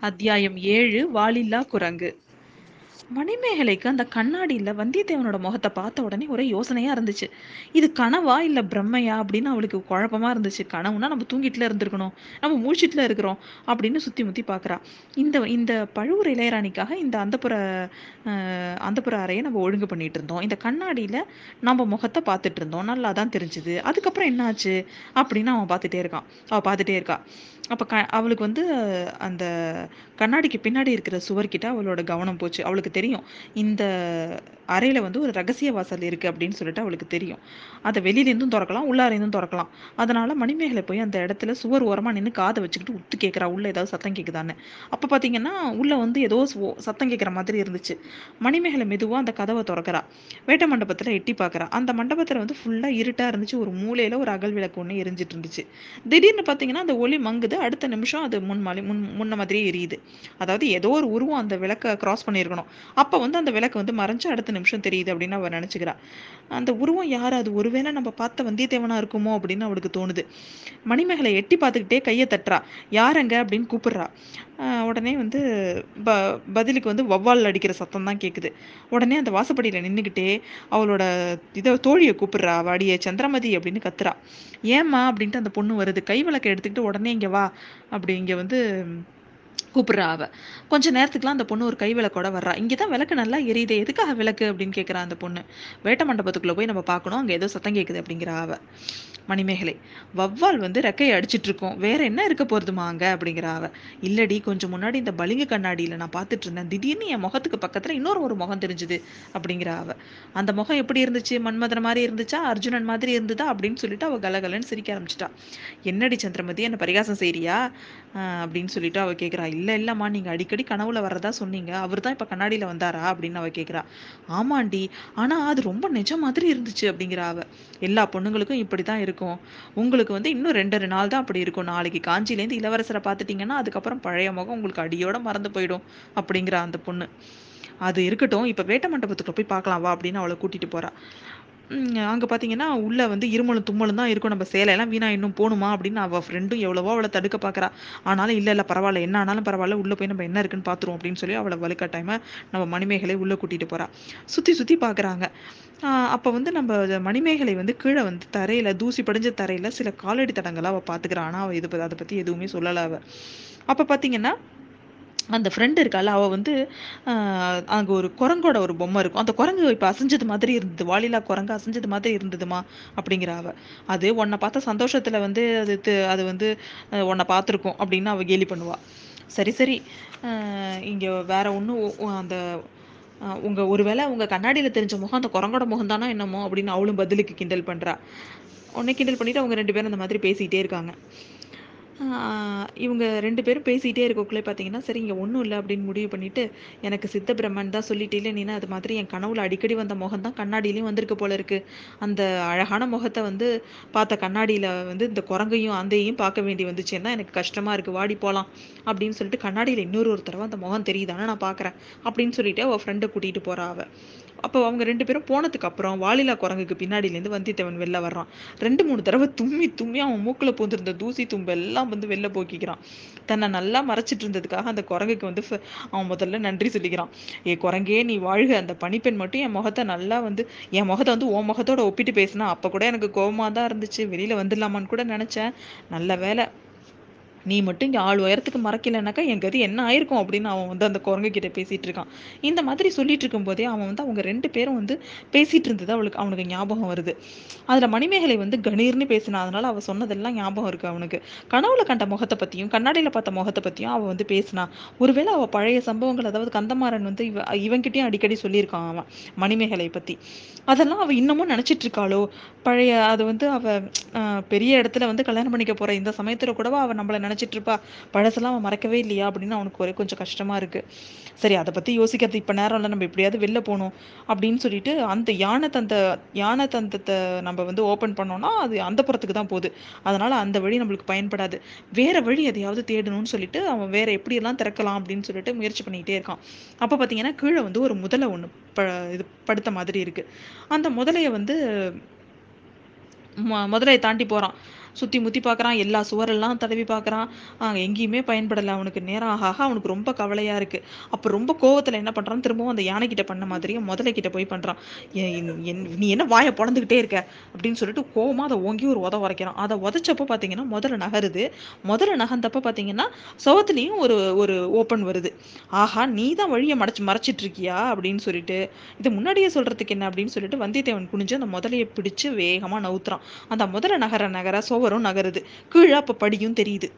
அத்தியாயம் ஏழு வாலில்லா குரங்கு. மணிமேகலைக்கு அந்த கண்ணாடியில் வந்தியத்தேவனோட முகத்தை பார்த்த உடனே ஒரே யோசனையாக இருந்துச்சு. இது கனவா இல்லை பிரம்மையா அப்படின்னு அவளுக்கு குழப்பமாக இருந்துச்சு. கனவுனா நம்ம தூங்கிட்டுல இருந்திருக்கணும். நம்ம மூழ்கிட்டுல இருக்கிறோம் அப்படின்னு சுற்றி முற்றி பார்க்குறா. இந்த இந்த பழுவூர் இளையராணிக்காக இந்த அந்தப்புற அந்தப்புற அறையை நம்ம ஒழுங்கு பண்ணிட்டு இருந்தோம். இந்த கண்ணாடியில் நம்ம முகத்தை பார்த்துட்டு இருந்தோம். நல்லா தான் தெரிஞ்சுது. அதுக்கப்புறம் என்னாச்சு அப்படின்னு அவன் பார்த்துட்டே இருக்கான். அவள் பார்த்துட்டே இருக்கா. அப்போ க அவளுக்கு வந்து அந்த கண்ணாடிக்கு பின்னாடி இருக்கிற சுவர்கிட்ட அவளோட கவனம் போச்சு. அவளுக்கு தெரியும். இந்த அறையில் வந்து ஒரு ரகசிய வாசல் இருக்குது அப்படின்னு சொல்லிட்டு அவளுக்கு தெரியும். அதை வெளியிலேருந்தும் திறக்கலாம் உள்ளாரையும் திறக்கலாம். அதனால் மணிமேகலை போய் அந்த இடத்துல சுவர் ஓரமாக நின்று காதை வச்சுக்கிட்டு உத்து கேட்குறா உள்ளே ஏதாவது சத்தம் கேட்குதான்னு அப்போ பார்த்தீங்கன்னா உள்ளே வந்து ஏதோ சத்தம் கேட்குற மாதிரி இருந்துச்சு. மணிமேகலை மெதுவாக அந்த கதவை திறக்கிறா. வேட்ட மண்டபத்தில் எட்டி பார்க்குறா அந்த மண்டபத்தில் வந்து ஃபுல்லாக இருட்டாக இருந்துச்சு. ஒரு மூலையில் ஒரு அகல் விளக்கு ஒன்று எரிஞ்சிட்டு இருந்துச்சு. திடீர்னு பார்த்தீங்கன்னா அந்த ஒளி மங்குது. அடுத்த நிமிஷம் அது முன் முன் முன்ன மாதிரியே எரியுது. அதாவது ஏதோ ஒரு உருவம் அந்த விளக்கை கிராஸ் பண்ணியிருக்கணும். அப்போ வந்து அந்த விளக்கு வந்து மறைஞ்சு அடுத்த நிமிஷம் தெரியுது அப்படின்னு அவள் நினச்சிக்கிறா. அந்த உருவம் யார்? அது ஒருவேளை நம்ம பார்த்த வந்தியத்தேவனா இருக்குமோ அப்படின்னு அவளுக்கு தோணுது. மணிமேகலை எட்டி பார்த்துக்கிட்டே கையை தட்டுறா. யாரங்க அப்படின்னு கூப்பிடுறா. உடனே வந்து ப பதிலுக்கு வந்து வவ்வால் அடிக்கிற சத்தம் தான் கேட்குது உடனே அந்த வாசப்படியில் நின்றுக்கிட்டே அவளோட இதை தோழியை கூப்பிடுறா. வாடிய சந்திரமதி அப்படின்னு கத்துறா. ஏம்மா அப்படின்ட்டு அந்த பொண்ணு வருது. கை விளக்கை எடுத்துக்கிட்டு உடனே இங்கே வா அப்படி இங்கே வந்து கூப்பிடுறா அவ. கொஞ்ச நேரத்துக்குலாம் அந்த பொண்ணு ஒரு கை விளக்கோட வர்றா. இங்கே தான் விளக்கு நல்லா எரியுது. எதுக்காக விளக்கு அப்படின்னு கேட்குறா அந்த பொண்ணு. வேட்ட மண்டபத்துக்குள்ளே போய் நம்ம பார்க்கணும். அங்கே ஏதோ சத்தம் கேட்குது அப்படிங்கிற அவ. மணிமேகலை வவ்வால் வந்து ரெக்கையை அடிச்சிட்டு இருக்கோம். வேற என்ன இருக்க போகிறதுமா அங்கே? அப்படிங்கிற அவ. இல்லடி கொஞ்சம் முன்னாடி இந்த பளிங்கு கண்ணாடியில நான் பார்த்துட்டு இருந்தேன். திடீர்னு என் முகத்துக்கு பக்கத்துல இன்னொரு ஒரு முகம் தெரிஞ்சுது அப்படிங்கிற அவ. அந்த முகம் எப்படி இருந்துச்சு? மன்மதன மாதிரி இருந்துச்சா? அர்ஜுனன் மாதிரி இருந்ததா? அப்படின்னு சொல்லிட்டு அவ கலகலன்னு சிரிக்க ஆரம்பிச்சிட்டா. என்னடி சந்திரமதி? என்ன பரிகாசம் செய்யறியா அப்படின்னு சொல்லிட்டு அவ கேட்குறா இல்லை இல்லைம்மா நீங்கள் அடிக்கடி கனவுல வர்றதா சொன்னீங்க. அவர் தான் இப்போ கண்ணாடியில் வந்தாரா? அப்படின்னு அவ கேட்குறா ஆமாண்டி. ஆனால் அது ரொம்ப நிஜம் மாதிரி இருந்துச்சு அப்படிங்கிற அவ. எல்லா பொண்ணுங்களுக்கும் இப்படி தான் இருக்கும். உங்களுக்கு வந்து இன்னும் ரெண்டு நாள் தான் அப்படி இருக்கும். நாளைக்கு காஞ்சிலேருந்து இளவரசரை பார்த்துட்டிங்கன்னா அதுக்கப்புறம் பழைய முகம் உங்களுக்கு அடியோட மறந்து போயிடும் அப்படிங்கிற அந்த பொண்ணு. அது இருக்கட்டும். இப்போ வேட்ட மண்டபத்துக்குள்ள போய் பார்க்கலாம் வா அப்படின்னு அவளை கூட்டிட்டு போறா. அங்கே பார்த்தீங்கன்னா உள்ளே வந்து இருமலும் தும்மலும் தான் இருக்கும். நம்ம சேலையெல்லாம் வீணா இன்னும் போகணுமா அப்படின்னு அவள் ஃப்ரெண்டும் எவ்வளவோ அவளை தடுக்க பார்க்குறா ஆனாலும் இல்லை இல்லை பரவாயில்ல. என்ன ஆனாலும் பரவாயில்ல. உள்ளே போய் நம்ம என்ன இருக்குன்னு பார்த்துருவோம் அப்படின்னு சொல்லி அவளை வலுக்கட்டாயமாக நம்ம மணிமேகலை உள்ளே கூட்டிகிட்டு போகிறா சுற்றி சுற்றி பார்க்குறாங்க அப்போ வந்து நம்ம மணிமேகலை வந்து கீழே வந்து தரையில் தூசி படிஞ்ச தரையில் சில காலடி தடங்களாக அவள் பார்த்துக்கிறான் ஆனால் அவள் இது அதை பற்றி எதுவுமே சொல்லலை அவள் அப்போ பார்த்தீங்கன்னா அந்த ஃப்ரெண்டு இருக்காள் அவள் வந்து அங்கே ஒரு குரங்கோட ஒரு பொம்மை இருக்கும். அந்த குரங்கு இப்போ அசைஞ்சது மாதிரி இருந்தது. வாலிலா குரங்கு அசைஞ்சது மாதிரி இருந்ததுமா? அப்படிங்கிற அவ. அது உன்னை பார்த்த சந்தோஷத்தில் வந்து அது அது வந்து உன்னை பார்த்துருக்கோம் அப்படின்னு அவள் கேலி பண்ணுவாள் சரி சரி. இங்கே வேற ஒன்றும் அந்த உங்கள் ஒருவேளை உங்கள் கண்ணாடியில் தெரிஞ்ச முகம் அந்த குரங்கோட முகம் தானோ என்னமோ அப்படின்னு அவளும் பதிலுக்கு கிண்டல் பண்ணுறா உன்னை கிண்டல் பண்ணிட்டு அவங்க ரெண்டு பேரும் அந்த மாதிரி பேசிகிட்டே இருக்காங்க. இவங்க ரெண்டு பேரும் பேசிகிட்டே இருக்கக்குள்ளே பார்த்தீங்கன்னா சரி இங்கே ஒன்றும் இல்லை அப்படின்னு முடிவு பண்ணிட்டு எனக்கு சித்த பிரம்மன் தான் சொல்லிட்டே நீனா அது மாதிரி என் கனவுல அடிக்கடி வந்த முகம் தான் கண்ணாடியிலையும் வந்திருக்கு போல இருக்கு. அந்த அழகான முகத்தை வந்து பார்த்த கண்ணாடியில் வந்து இந்த குரங்கையும் அந்தையும் பார்க்க வேண்டி வந்துச்சுன்னா எனக்கு கஷ்டமாக இருக்குது வாடி போகலாம் அப்படின்னு சொல்லிட்டு கண்ணாடியில் இன்னொரு ஒரு தடவை அந்த முகம் தெரியுதானே நான் பார்க்குறேன் அப்படின்னு சொல்லிட்டு அவள் ஃப்ரெண்டை கூட்டிகிட்டு போகிறா அவள் அப்போ அவங்க ரெண்டு பேரும் போனதுக்கு அப்புறம் வாலிலா குரங்குக்கு பின்னாடியிலேருந்து வந்தியத்தேவன் வெளில வர்றான். ரெண்டு மூணு தடவை தும்மி தும்மி அவன் மூக்கில் பூந்திருந்த தூசி தும்பு எல்லாம் வந்து வெளில போக்கிக்கிறான். தன்னை நல்லா மறைச்சிட்டு இருந்ததுக்காக அந்த குரங்குக்கு வந்து அவன் முதல்ல நன்றி சொல்லிக்கிறான். ஏ குரங்கே நீ வாழ்க. அந்த பனிப்பெண் மட்டும் என் முகத்தை நல்லா வந்து என் முகத்தை வந்து உன் முகத்தோட ஒப்பிட்டு பேசினா அப்போ கூட எனக்கு கோபமாக தான் இருந்துச்சு. வெளியில் வந்துடலாமான்னு கூட நினச்சேன். நல்ல வேலை நீ மட்டும் இங்கே ஆள் உயரத்துக்கு மறக்கலைனாக்கா என் கதி என்ன ஆயிருக்கும் அப்படின்னு அவன் வந்து அந்த குரங்கு கிட்ட பேசிட்டு இருக்கான். இந்த மாதிரி சொல்லிட்டு இருக்கும் போதே அவன் வந்து அவங்க ரெண்டு பேரும் வந்து பேசிட்டு இருந்தது அவளுக்கு அவனுக்கு ஞாபகம் வருது. அதுல மணிமேகலை வந்து கணீர்னு பேசினா அதனால அவ சொன்னதெல்லாம் ஞாபகம் இருக்கு அவனுக்கு. கனவுல கண்ட முகத்தை பத்தியும் கண்ணாடியில பார்த்த முகத்தை பத்தியும் அவ வந்து பேசினா ஒருவேளை அவ பழைய சம்பவங்கள் அதாவது கந்தமாறன் வந்து இவ இவன்கிட்டயும் அடிக்கடி சொல்லியிருக்கான் அவன் மணிமேகலை பத்தி. அதெல்லாம் அவ இன்னமும் நினைச்சிட்டு இருக்காளோ? பழைய அது வந்து அவ பெரிய இடத்துல வந்து கல்யாணம் பண்ணிக்க போற இந்த சமயத்துல கூடவா அவ நம்மள நினைச்சிட்டு இருப்பா பழசெல்லாம் அவன் மறக்கவே இல்லையா? அப்படின்னு அவனுக்கு ஒரே கொஞ்சம் கஷ்டமாக இருக்கு. சரி அதை பற்றி யோசிக்கிறது இப்போ நேரம் இல்லை. நம்ம எப்படியாவது வெளில போகணும் அப்படின்னு சொல்லிட்டு அந்த யானை தந்த யானை தந்தத்தை நம்ம வந்து ஓப்பன் பண்ணோம்னா அது அந்த புறத்துக்கு தான் போகுது. அதனால் அந்த வழி நம்மளுக்கு பயன்படாது. வேற வழி எதையாவது தேடணும்னு சொல்லிட்டு அவன் வேறு எப்படியெல்லாம் திறக்கலாம் அப்படின்னு சொல்லிட்டு முயற்சி பண்ணிக்கிட்டே இருக்கான். அப்போ பார்த்தீங்கன்னா கீழே வந்து ஒரு முதலை ஒன்று ப இது படுத்த மாதிரி இருக்குது அந்த முதலையை வந்து முதலையை தாண்டி போகிறான் சுத்தி முத்தி பார்க்குறான். எல்லா சுவரெல்லாம் தடவி பார்க்குறான். எங்கேயுமே பயன்படல. அவனுக்கு நேரம் ஆக ஆக அவனுக்கு ரொம்ப கவலையா இருக்கு. அப்ப ரொம்ப கோவத்துல என்ன பண்றான், திரும்பவும் அந்த யானைக்கிட்ட பண்ண மாதிரியே முதலைக்கிட்ட போய் பண்றான். நீ என்ன வாயை பொளந்துக்கிட்டே இருக்க?" அப்படின்னு சொல்லிட்டு கோவமாக அத ஓங்கி ஒரு உத உதைக்கிறான். அதை உதச்சப்போ பார்த்தீங்கன்னா, முதல்ல நகருது. முதல்ல நகர்ந்தப்ப பார்த்தீங்கன்னா, சுவத்துலயும் ஒரு ஒரு ஓப்பன் வருது. "ஆஹா! நீ தான் வழியை மடச்சு மறைச்சிட்டு இருக்கியா?" அப்படின்னு சொல்லிட்டு, இதை முன்னாடியே சொல்றதுக்கு என்ன?" அப்படின்னு சொல்லிட்டு வந்தியத்தேவன் குனிஞ்சு அந்த முதலையை பிடிச்சு வேகமா நவுத்துறான். அந்த முதல நகர நகர சோ சுவரும் நகருது. கீழே அப்ப படியும் தெரியுது.